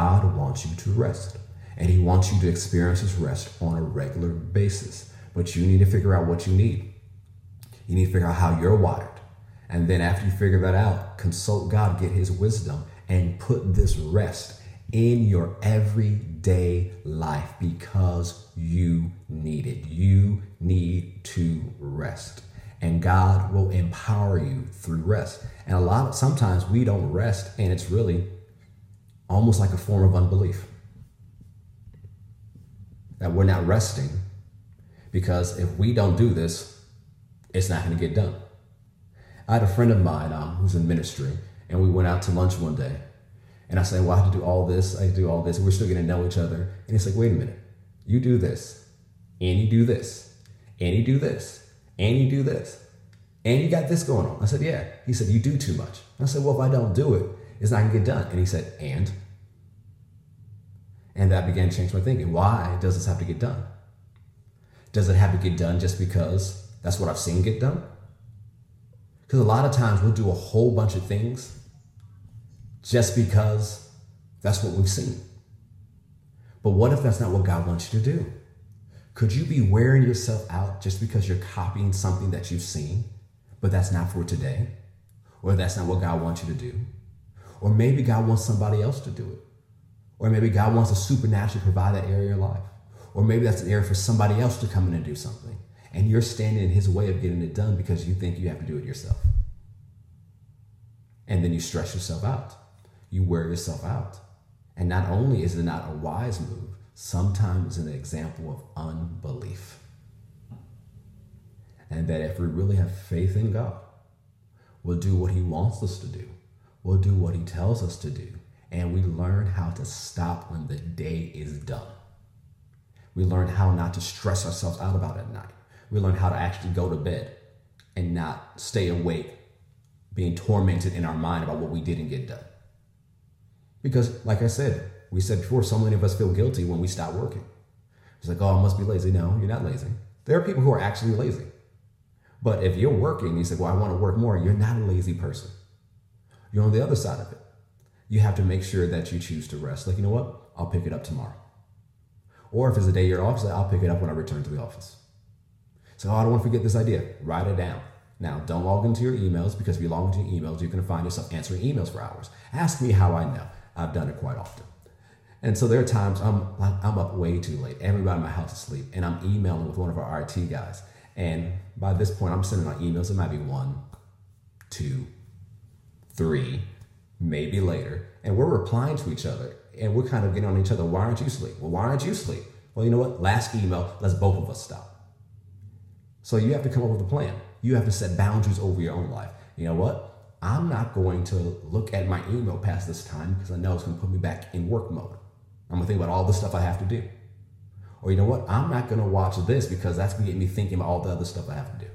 God wants you to rest. And He wants you to experience His rest on a regular basis. But you need to figure out what you need. You need to figure out how you're wired. And then after you figure that out, consult God, get His wisdom, and put this rest in your everyday life because you need it. You need to rest. And God will empower you through rest. And a lot of sometimes we don't rest, and it's really almost like a form of unbelief that we're not resting because if we don't do this, it's not going to get done. I had a friend of mine um, who's in ministry, and we went out to lunch one day. And I said, Well, I have to do all this, I do all this. We're still getting to know each other. And he's like, Wait a minute, you do this, and you do this, and you do this, and you do this, and you got this going on. I said, Yeah. He said, You do too much. I said, Well, if I don't do it, it's not going to get done. And he said, And? And that began to change my thinking. Why does this have to get done? Does it have to get done just because that's what I've seen get done? Because a lot of times we'll do a whole bunch of things just because that's what we've seen. But what if that's not what God wants you to do? Could you be wearing yourself out just because you're copying something that you've seen, but that's not for today? Or that's not what God wants you to do? Or maybe God wants somebody else to do it. Or maybe God wants to supernaturally provide that area of life. Or maybe that's an area for somebody else to come in and do something. And you're standing in his way of getting it done because you think you have to do it yourself. And then you stress yourself out. You wear yourself out. And not only is it not a wise move, sometimes it's an example of unbelief. And that if we really have faith in God, we'll do what he wants us to do. We'll do what he tells us to do and we learn how to stop when the day is done. We learn how not to stress ourselves out about it at night. We learn how to actually go to bed and not stay awake, being tormented in our mind about what we didn't get done. Because, like I said, we said before, so many of us feel guilty when we stop working. It's like, oh, I must be lazy. No, you're not lazy. There are people who are actually lazy. But if you're working, you say, well, I want to work more, you're not a lazy person. You're on the other side of it you have to make sure that you choose to rest. Like, you know what? I'll pick it up tomorrow. Or if it's a day you're off, I'll pick it up when I return to the office. So, oh, I don't want to forget this idea. Write it down. Now, don't log into your emails because if you log into your emails, you're going to find yourself answering emails for hours. Ask me how I know. I've done it quite often. And so there are times I'm like I'm up way too late. Everybody in my house is asleep, and I'm emailing with one of our RT guys. And by this point, I'm sending out emails. It might be one, two, three, maybe later, and we're replying to each other and we're kind of getting on each other. Why aren't you asleep? Well, why aren't you asleep? Well, you know what? Last email, let's both of us stop. So you have to come up with a plan. You have to set boundaries over your own life. You know what? I'm not going to look at my email past this time because I know it's going to put me back in work mode. I'm going to think about all the stuff I have to do. Or you know what? I'm not going to watch this because that's going to get me thinking about all the other stuff I have to do.